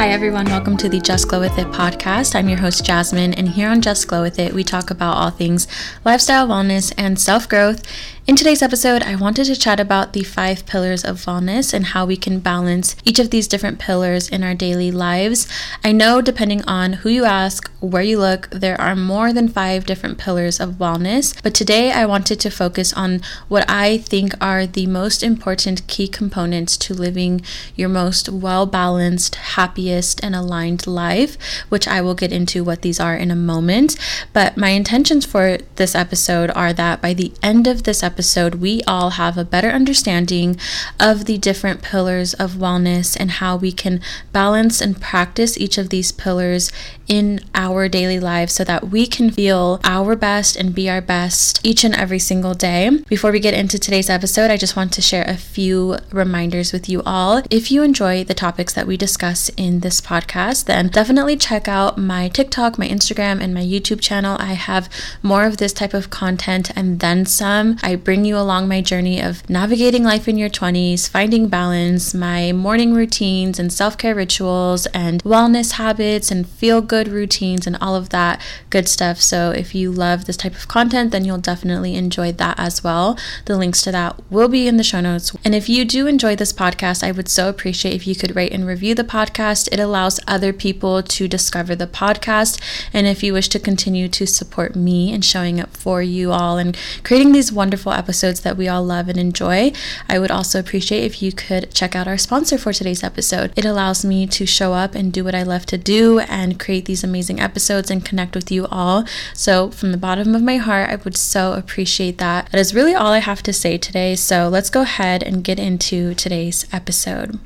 Hi, everyone. Welcome to the Just Glow With It podcast. I'm your host, Jasmine, and here on Just Glow With It, we talk about all things lifestyle, wellness, and self growth. In today's episode, I wanted to chat about the five pillars of wellness and how we can balance each of these different pillars in our daily lives. I know, depending on who you ask, where you look, there are more than five different pillars of wellness, but today I wanted to focus on what I think are the most important key components to living your most well balanced, happiest, and aligned life, which I will get into what these are in a moment. But my intentions for this episode are that by the end of this episode, episode, we all have a better understanding of the different pillars of wellness and how we can balance and practice each of these pillars in our daily lives so that we can feel our best and be our best each and every single day. Before we get into today's episode, I just want to share a few reminders with you all. If you enjoy the topics that we discuss in this podcast, then definitely check out my TikTok, my Instagram, and my YouTube channel. I have more of this type of content and then some. I bring you along my journey of navigating life in your 20s, finding balance, my morning routines and self care rituals, and wellness habits and feel good routines and all of that good stuff. So, if you love this type of content, then you'll definitely enjoy that as well. The links to that will be in the show notes. And if you do enjoy this podcast, I would so appreciate if you could rate and review the podcast. It allows other people to discover the podcast. And if you wish to continue to support me and showing up for you all and creating these wonderful episodes that we all love and enjoy. I would also appreciate if you could check out our sponsor for today's episode. It allows me to show up and do what I love to do and create these amazing episodes and connect with you all. So, from the bottom of my heart, I would so appreciate that. That is really all I have to say today. So, let's go ahead and get into today's episode.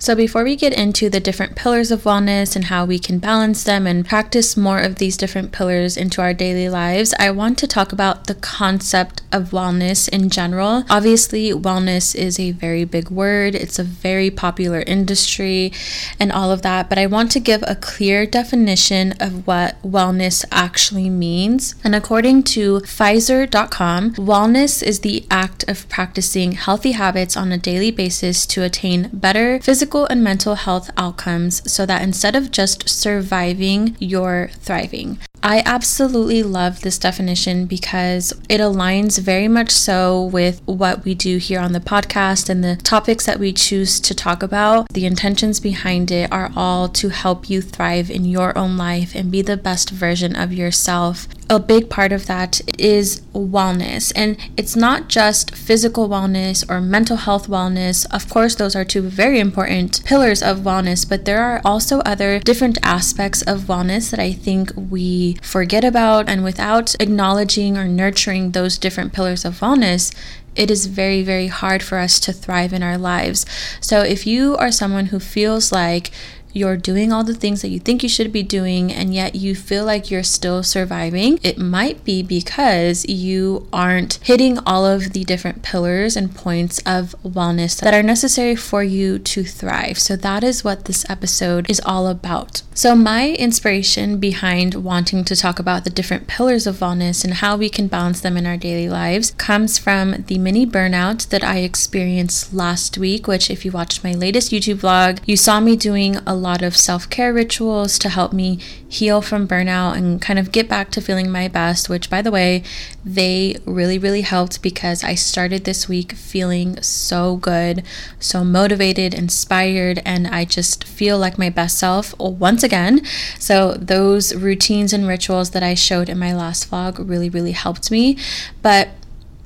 So, before we get into the different pillars of wellness and how we can balance them and practice more of these different pillars into our daily lives, I want to talk about the concept of wellness in general. Obviously, wellness is a very big word, it's a very popular industry and all of that, but I want to give a clear definition of what wellness actually means. And according to Pfizer.com, wellness is the act of practicing healthy habits on a daily basis to attain better physical physical and mental health outcomes so that instead of just surviving, you're thriving. I absolutely love this definition because it aligns very much so with what we do here on the podcast and the topics that we choose to talk about. The intentions behind it are all to help you thrive in your own life and be the best version of yourself a big part of that is wellness. And it's not just physical wellness or mental health wellness. Of course, those are two very important pillars of wellness, but there are also other different aspects of wellness that I think we forget about. And without acknowledging or nurturing those different pillars of wellness, it is very, very hard for us to thrive in our lives. So, if you are someone who feels like you're doing all the things that you think you should be doing, and yet you feel like you're still surviving, it might be because you aren't hitting all of the different pillars and points of wellness that are necessary for you to thrive. So, that is what this episode is all about. So, my inspiration behind wanting to talk about the different pillars of wellness and how we can balance them in our daily lives comes from the mini burnout that I experienced last week, which, if you watched my latest YouTube vlog, you saw me doing a lot of self care rituals to help me heal from burnout and kind of get back to feeling my best, which, by the way, they really, really helped because I started this week feeling so good, so motivated, inspired, and I just feel like my best self once again. So, those routines and rituals that I showed in my last vlog really, really helped me. But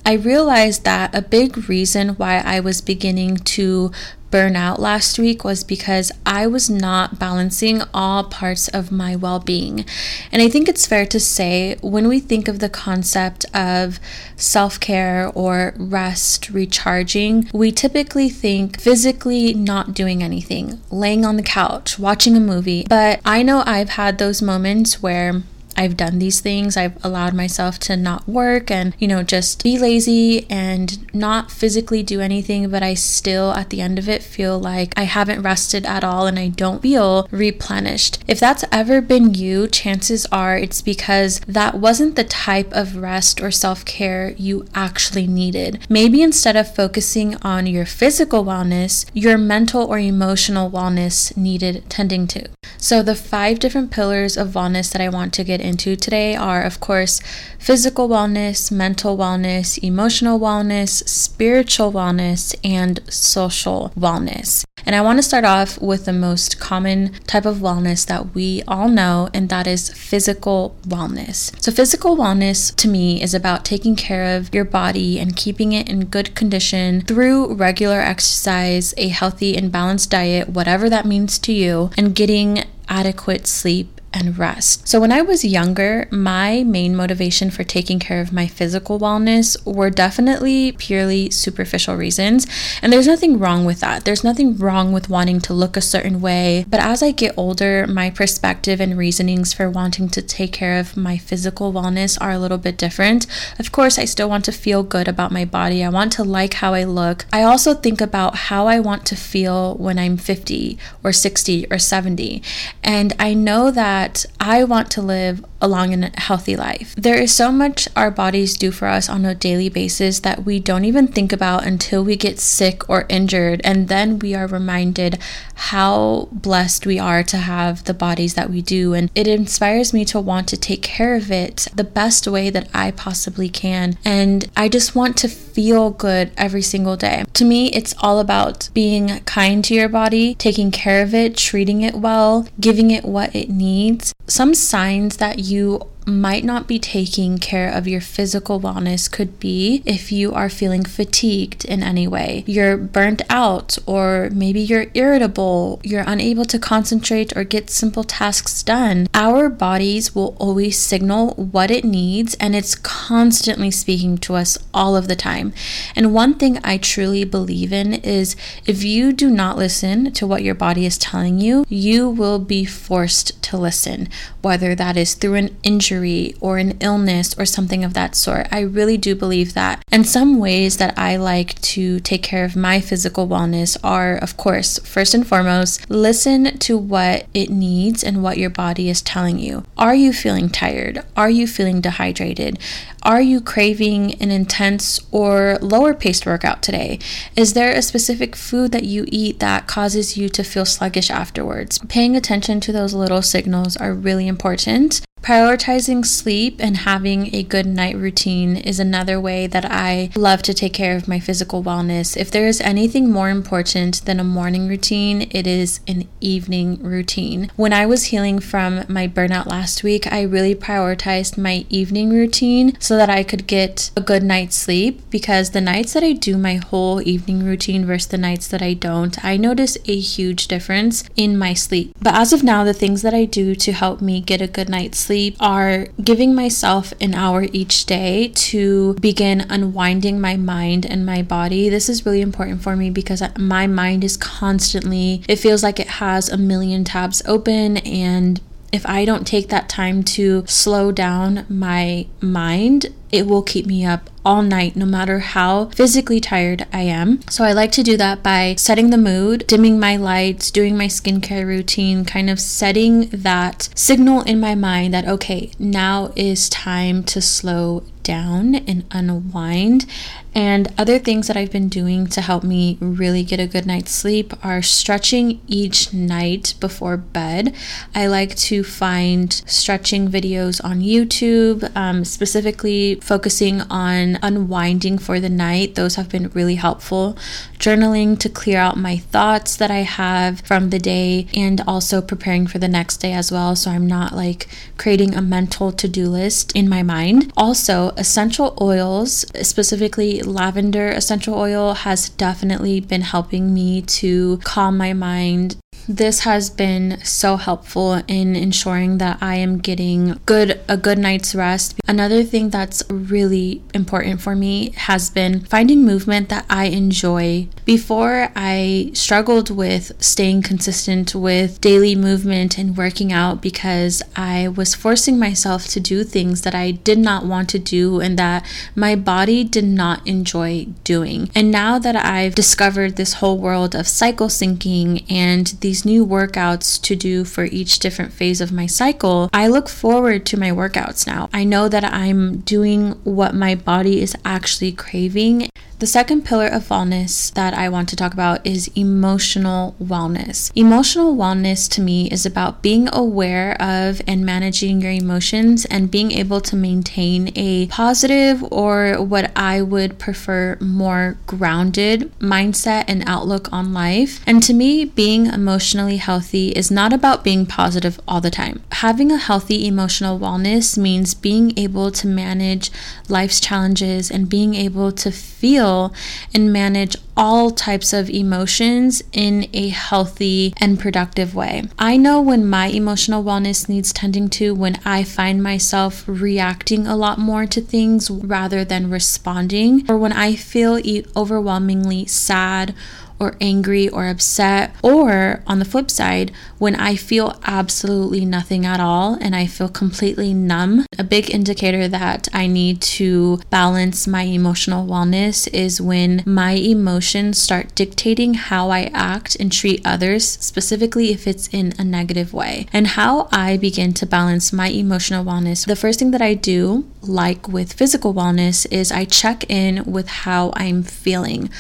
I realized that a big reason why I was beginning to burnout last week was because I was not balancing all parts of my well being. And I think it's fair to say when we think of the concept of self care or rest, recharging, we typically think physically not doing anything, laying on the couch, watching a movie. But I know I've had those moments where I've done these things. I've allowed myself to not work and, you know, just be lazy and not physically do anything, but I still at the end of it feel like I haven't rested at all and I don't feel replenished. If that's ever been you, chances are it's because that wasn't the type of rest or self care you actually needed. Maybe instead of focusing on your physical wellness, your mental or emotional wellness needed tending to. So, the five different pillars of wellness that I want to get into today are, of course, physical wellness, mental wellness, emotional wellness, spiritual wellness, and social wellness. And I want to start off with the most common type of wellness that we all know, and that is physical wellness. So, physical wellness to me is about taking care of your body and keeping it in good condition through regular exercise, a healthy and balanced diet, whatever that means to you, and getting adequate sleep and rest. So, when I was younger, my main motivation for taking care of my physical wellness were definitely purely superficial reasons. And there's nothing wrong with that. There's nothing wrong with wanting to look a certain way. But as I get older, my perspective and reasonings for wanting to take care of my physical wellness are a little bit different. Of course, I still want to feel good about my body, I want to like how I look. I also think about how I want to feel when I'm 50 or 60 or 70. And I know that that I want to live a long and healthy life. There is so much our bodies do for us on a daily basis that we don't even think about until we get sick or injured. And then we are reminded how blessed we are to have the bodies that we do. And it inspires me to want to take care of it the best way that I possibly can. And I just want to feel good every single day. To me, it's all about being kind to your body, taking care of it, treating it well, giving it what it needs. Some signs that you you might not be taking care of your physical wellness could be if you are feeling fatigued in any way. You're burnt out, or maybe you're irritable, you're unable to concentrate or get simple tasks done. Our bodies will always signal what it needs, and it's constantly speaking to us all of the time. And one thing I truly believe in is if you do not listen to what your body is telling you, you will be forced to listen, whether that is through an injury injury or an illness or something of that sort. I really do believe that. And some ways that I like to take care of my physical wellness are, of course, first and foremost, listen to what it needs and what your body is telling you. Are you feeling tired? Are you feeling dehydrated? Are you craving an intense or lower paced workout today? Is there a specific food that you eat that causes you to feel sluggish afterwards? Paying attention to those little signals are really important. Prioritizing sleep and having a good night routine is another way that I love to take care of my physical wellness. If there is anything more important than a morning routine, it is an evening routine. When I was healing from my burnout last week, I really prioritized my evening routine so that I could get a good night's sleep because the nights that I do my whole evening routine versus the nights that I don't, I notice a huge difference in my sleep. But as of now, the things that I do to help me get a good night's sleep sleep are giving myself an hour each day to begin unwinding my mind and my body. This is really important for me because my mind is constantly, it feels like it has a million tabs open and if I don't take that time to slow down my mind, it will keep me up all night, no matter how physically tired I am. So I like to do that by setting the mood, dimming my lights, doing my skincare routine, kind of setting that signal in my mind that, okay, now is time to slow down and unwind. And other things that I've been doing to help me really get a good night's sleep are stretching each night before bed. I like to find stretching videos on YouTube, um, specifically focusing on unwinding for the night. Those have been really helpful. Journaling to clear out my thoughts that I have from the day and also preparing for the next day as well. So I'm not like creating a mental to do list in my mind. Also, essential oils, specifically lavender essential oil, has definitely been helping me to calm my mind this has been so helpful in ensuring that I am getting good a good night's rest. Another thing that's really important for me has been finding movement that I enjoy. Before I struggled with staying consistent with daily movement and working out because I was forcing myself to do things that I did not want to do and that my body did not enjoy doing. And now that I've discovered this whole world of cycle syncing and these new workouts to do for each different phase of my cycle, I look forward to my workouts now. I know that I'm doing what my body is actually craving the second pillar of wellness that I want to talk about is emotional wellness. Emotional wellness to me is about being aware of and managing your emotions and being able to maintain a positive or what I would prefer more grounded mindset and outlook on life. And to me, being emotionally healthy is not about being positive all the time. Having a healthy emotional wellness means being able to manage life's challenges and being able to feel and manage all types of emotions in a healthy and productive way. I know when my emotional wellness needs tending to when I find myself reacting a lot more to things rather than responding, or when I feel overwhelmingly sad or angry or upset. Or on the flip side, when I feel absolutely nothing at all and I feel completely numb, a big indicator that I need to balance my emotional wellness is when my emotions start dictating how I act and treat others, specifically if it's in a negative way. And how I begin to balance my emotional wellness, the first thing that I do, like with physical wellness, is I check in with how I'm feeling.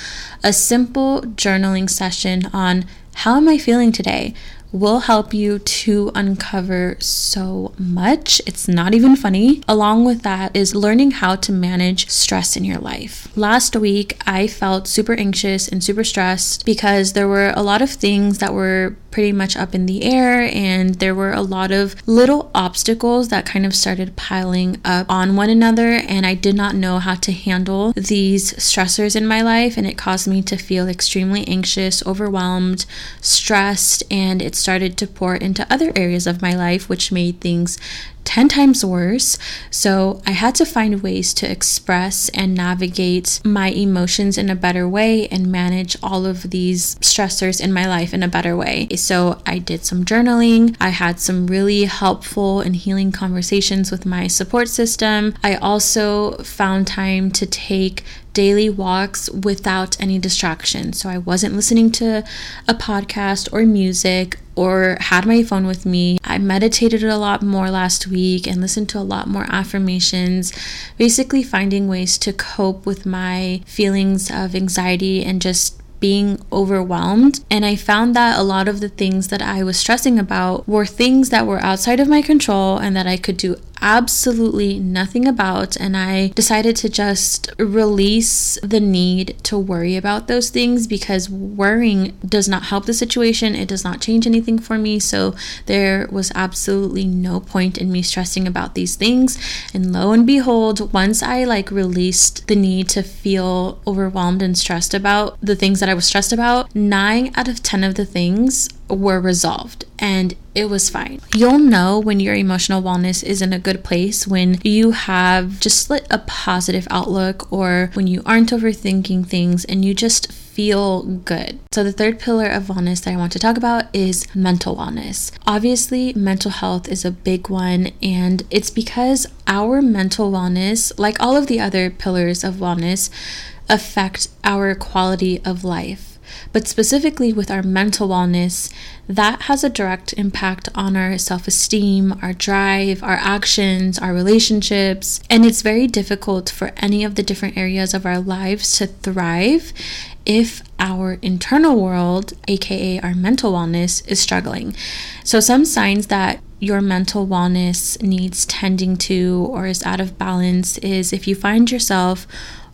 A simple journaling session on how am I feeling today? will help you to uncover so much. It's not even funny. Along with that is learning how to manage stress in your life. Last week, I felt super anxious and super stressed because there were a lot of things that were pretty much up in the air, and there were a lot of little obstacles that kind of started piling up on one another. And I did not know how to handle these stressors in my life, and it caused me to feel extremely anxious, overwhelmed, stressed, and it started to pour into other areas of my life, which made things 10 times worse. So I had to find ways to express and navigate my emotions in a better way and manage all of these stressors in my life in a better way. So I did some journaling. I had some really helpful and healing conversations with my support system. I also found time to take daily walks without any distraction. So I wasn't listening to a podcast or music or had my phone with me. I meditated a lot more last week and listened to a lot more affirmations, basically finding ways to cope with my feelings of anxiety and just being overwhelmed. And I found that a lot of the things that I was stressing about were things that were outside of my control and that I could do absolutely nothing about. And I decided to just release the need to worry about those things because worrying does not help the situation. It does not change anything for me. So there was absolutely no point in me stressing about these things. And lo and behold, once I like released the need to feel overwhelmed and stressed about the things that I was stressed about, nine out of 10 of the things were resolved and it was fine. You'll know when your emotional wellness is in a good place when you have just a positive outlook or when you aren't overthinking things and you just feel good. So, the third pillar of wellness that I want to talk about is mental wellness. Obviously, mental health is a big one, and it's because our mental wellness, like all of the other pillars of wellness, affect our quality of life. But specifically with our mental wellness, that has a direct impact on our self esteem, our drive, our actions, our relationships. And it's very difficult for any of the different areas of our lives to thrive if our internal world, aka our mental wellness, is struggling. So, some signs that your mental wellness needs tending to or is out of balance is if you find yourself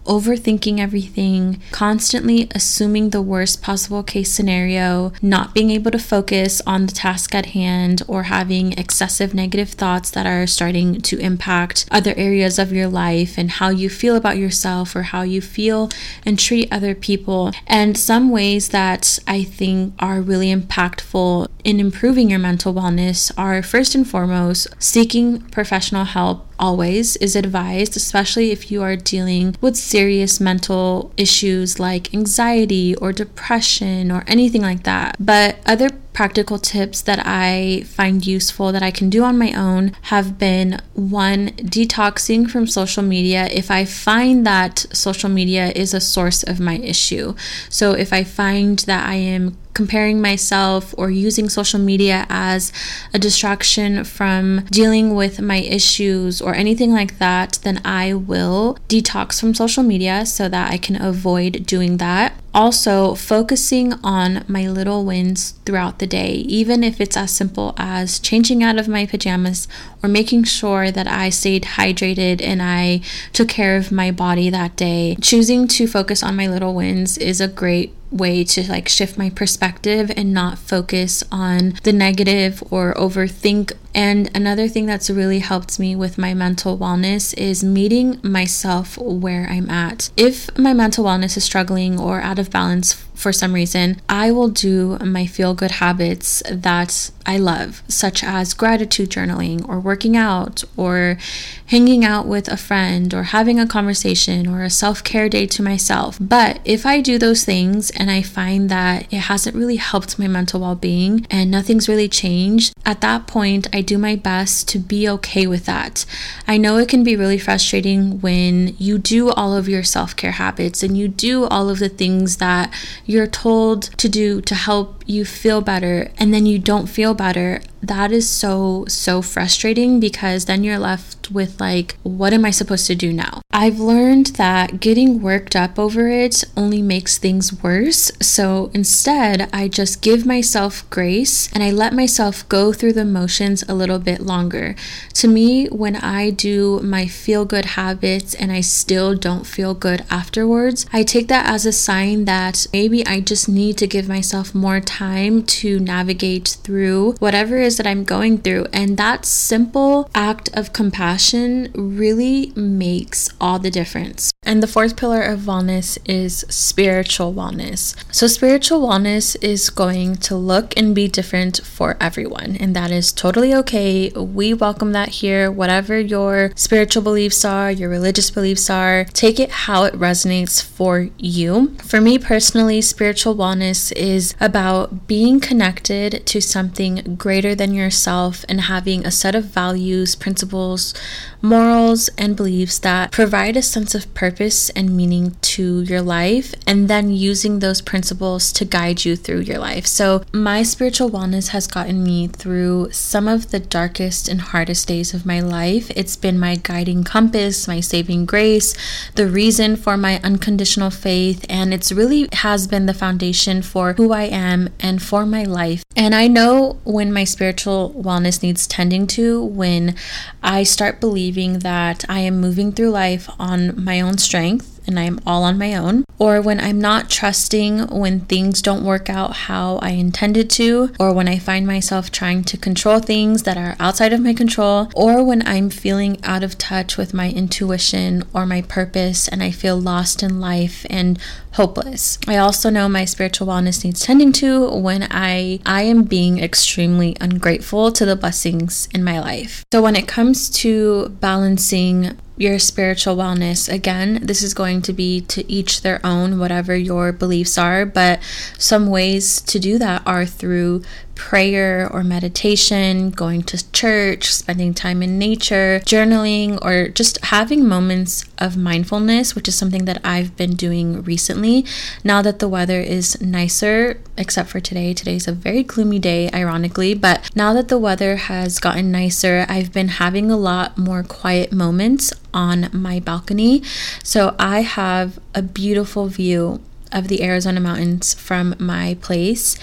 overthinking everything, constantly assuming the worst possible case scenario, not being able to focus on the task at hand, or having excessive negative thoughts that are starting to impact other areas of your life and how you feel about yourself or how you feel and treat other people. And some ways that I think are really impactful in improving your mental wellness are first and foremost seeking professional help always is advised, especially if you are dealing with serious mental issues like anxiety or depression or anything like that. But other practical tips that I find useful that I can do on my own have been one, detoxing from social media if I find that social media is a source of my issue. So if I find that I am comparing myself or using social media as a distraction from dealing with my issues or anything like that, then I will detox from social media so that I can avoid doing that. Also, focusing on my little wins throughout the day, even if it's as simple as changing out of my pajamas or making sure that I stayed hydrated and I took care of my body that day. Choosing to focus on my little wins is a great way to like shift my perspective and not focus on the negative or overthink. And another thing that's really helped me with my mental wellness is meeting myself where I'm at. If my mental wellness is struggling or out of balance for some reason, I will do my feel good habits that I love, such as gratitude journaling or working out or hanging out with a friend or having a conversation or a self care day to myself. But if I do those things and I find that it hasn't really helped my mental well being and nothing's really changed, at that point, I do my best to be okay with that. I know it can be really frustrating when you do all of your self care habits and you do all of the things that you're told to do to help you feel better and then you don't feel better that is so, so frustrating because then you're left with, like, what am I supposed to do now? I've learned that getting worked up over it only makes things worse. So instead, I just give myself grace and I let myself go through the motions a little bit longer. To me, when I do my feel good habits and I still don't feel good afterwards, I take that as a sign that maybe I just need to give myself more time to navigate through whatever it is that I'm going through. And that simple act of compassion really makes all the difference. And the fourth pillar of wellness is spiritual wellness. So, spiritual wellness is going to look and be different for everyone, and that is totally okay. We welcome that here. Whatever your spiritual beliefs are, your religious beliefs are, take it how it resonates for you. For me personally, spiritual wellness is about being connected to something greater than yourself and having a set of values, principles, morals, and beliefs that provide a sense of purpose and meaning to your life, and then using those principles to guide you through your life. So, my spiritual wellness has gotten me through some of the darkest and hardest days of my life. It's been my guiding compass, my saving grace, the reason for my unconditional faith, and it's really has been the foundation for who I am and for my life. And I know when my spiritual wellness needs tending to when I start believing that I am moving through life on my own strength and I'm all on my own, or when I'm not trusting when things don't work out how I intended to, or when I find myself trying to control things that are outside of my control, or when I'm feeling out of touch with my intuition or my purpose and I feel lost in life and hopeless. I also know my spiritual wellness needs tending to when I I am being extremely ungrateful to the blessings in my life. So when it comes to balancing your spiritual wellness. Again, this is going to be to each their own, whatever your beliefs are, but some ways to do that are through prayer or meditation, going to church, spending time in nature, journaling, or just having moments of mindfulness, which is something that I've been doing recently. Now that the weather is nicer, except for today, today's a very gloomy day, ironically, but now that the weather has gotten nicer, I've been having a lot more quiet moments on my balcony. So I have a beautiful view of the Arizona mountains from my place,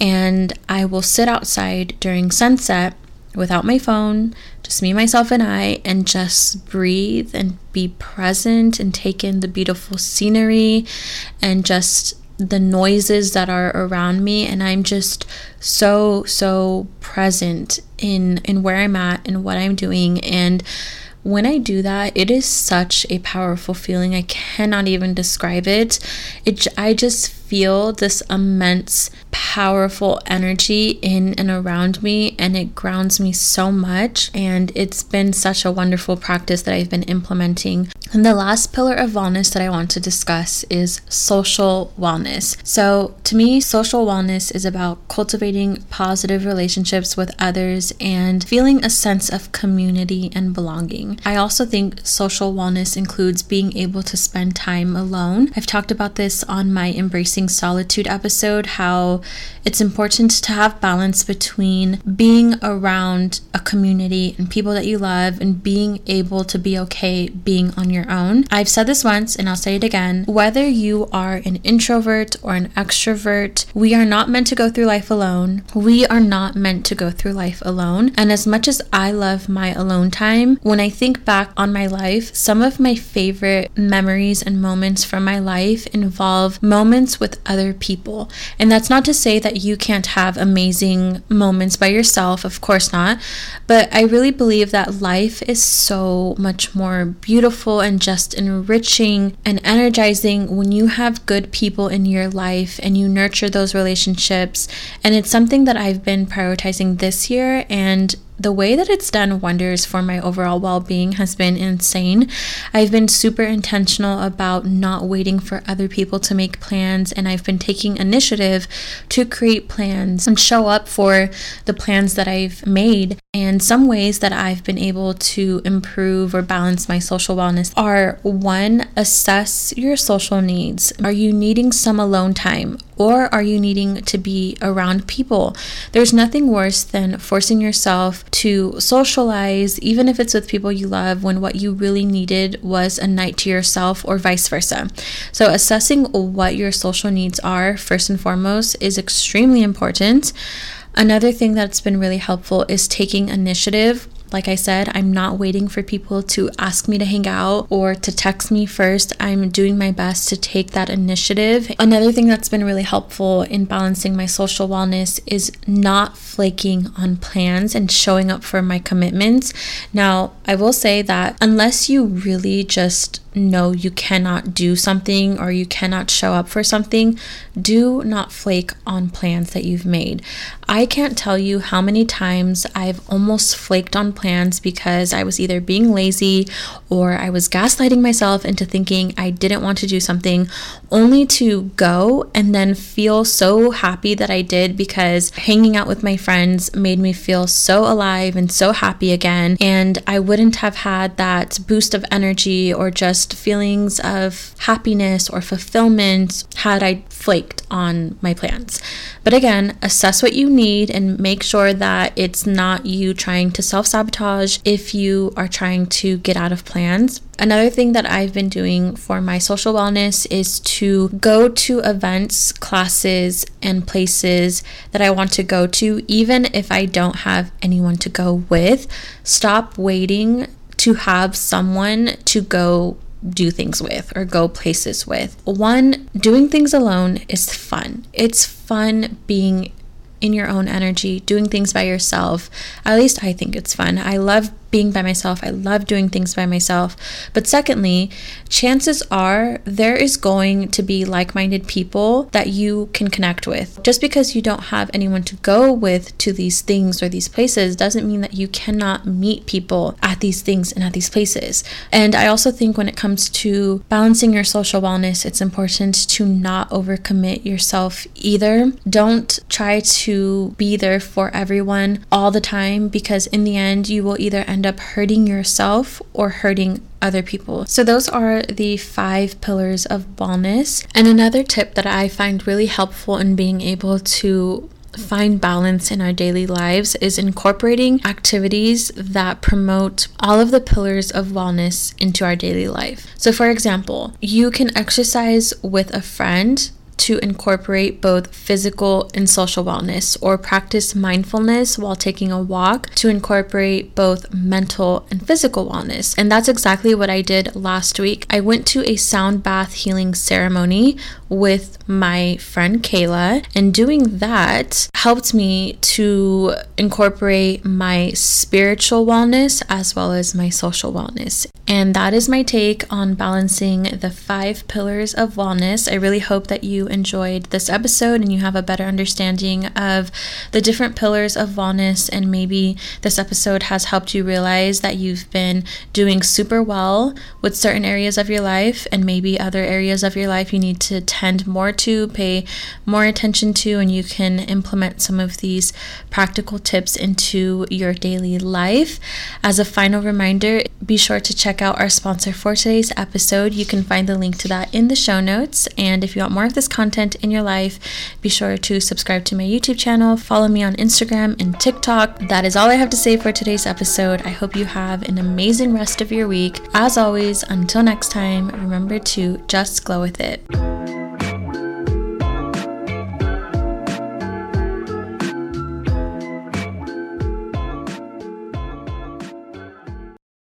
and I will sit outside during sunset without my phone, just me, myself, and I, and just breathe and be present and take in the beautiful scenery and just the noises that are around me. And I'm just so so present in in where I'm at and what I'm doing. And when I do that, it is such a powerful feeling. I cannot even describe it. It I just feel this immense, powerful energy in and around me, and it grounds me so much. And it's been such a wonderful practice that I've been implementing. And the last pillar of wellness that I want to discuss is social wellness. So, to me, social wellness is about cultivating positive relationships with others and feeling a sense of community and belonging. I also think social wellness includes being able to spend time alone. I've talked about this on my Embracing Solitude episode how it's important to have balance between being around a community and people that you love and being able to be okay being on your own. I've said this once and I'll say it again. Whether you are an introvert or an extrovert, we are not meant to go through life alone. We are not meant to go through life alone. And as much as I love my alone time, when I think back on my life, some of my favorite memories and moments from my life involve moments with with other people. And that's not to say that you can't have amazing moments by yourself, of course not. But I really believe that life is so much more beautiful and just enriching and energizing when you have good people in your life and you nurture those relationships. And it's something that I've been prioritizing this year and the way that it's done wonders for my overall well being has been insane. I've been super intentional about not waiting for other people to make plans, and I've been taking initiative to create plans and show up for the plans that I've made. And some ways that I've been able to improve or balance my social wellness are one, assess your social needs. Are you needing some alone time? Or are you needing to be around people? There's nothing worse than forcing yourself to socialize, even if it's with people you love, when what you really needed was a night to yourself or vice versa. So, assessing what your social needs are, first and foremost, is extremely important. Another thing that's been really helpful is taking initiative like I said, I'm not waiting for people to ask me to hang out or to text me first. I'm doing my best to take that initiative. Another thing that's been really helpful in balancing my social wellness is not flaking on plans and showing up for my commitments. Now, I will say that unless you really just know you cannot do something or you cannot show up for something, do not flake on plans that you've made. I can't tell you how many times I've almost flaked on plans because I was either being lazy or I was gaslighting myself into thinking I didn't want to do something, only to go and then feel so happy that I did because hanging out with my friends made me feel so alive and so happy again. And I wouldn't have had that boost of energy or just feelings of happiness or fulfillment had I flaked on my plans. But again, assess what you need and make sure that it's not you trying to self sabotage if you are trying to get out of plans. Another thing that I've been doing for my social wellness is to go to events, classes, and places that I want to go to, even if I don't have anyone to go with. Stop waiting to have someone to go do things with or go places with. One, doing things alone is fun. It's fun being in your own energy, doing things by yourself. At least I think it's fun. I love being by myself. I love doing things by myself. But secondly, chances are there is going to be like minded people that you can connect with. Just because you don't have anyone to go with to these things or these places doesn't mean that you cannot meet people at these things and at these places. And I also think when it comes to balancing your social wellness, it's important to not overcommit yourself either. Don't try to be there for everyone all the time because in the end, you will either end up hurting yourself or hurting other people. So, those are the five pillars of wellness. And another tip that I find really helpful in being able to find balance in our daily lives is incorporating activities that promote all of the pillars of wellness into our daily life. So, for example, you can exercise with a friend to incorporate both physical and social wellness or practice mindfulness while taking a walk to incorporate both mental and physical wellness. And that's exactly what I did last week. I went to a sound bath healing ceremony with my friend Kayla, and doing that helped me to incorporate my spiritual wellness as well as my social wellness. And that is my take on balancing the five pillars of wellness. I really hope that enjoyed this episode and you have a better understanding of the different pillars of wellness. And maybe this episode has helped you realize that you've been doing super well with certain areas of your life, and maybe other areas of your life you need to tend more to, pay more attention to, and you can implement some of these practical tips into your daily life. As a final reminder, be sure to check out our sponsor for today's episode. You can find the link to that in the show notes. And if you want more of this content in your life, be sure to subscribe to my YouTube channel, follow me on Instagram and TikTok. That is all I have to say for today's episode. I hope you have an amazing rest of your week. As always, until next time, remember to just glow with it.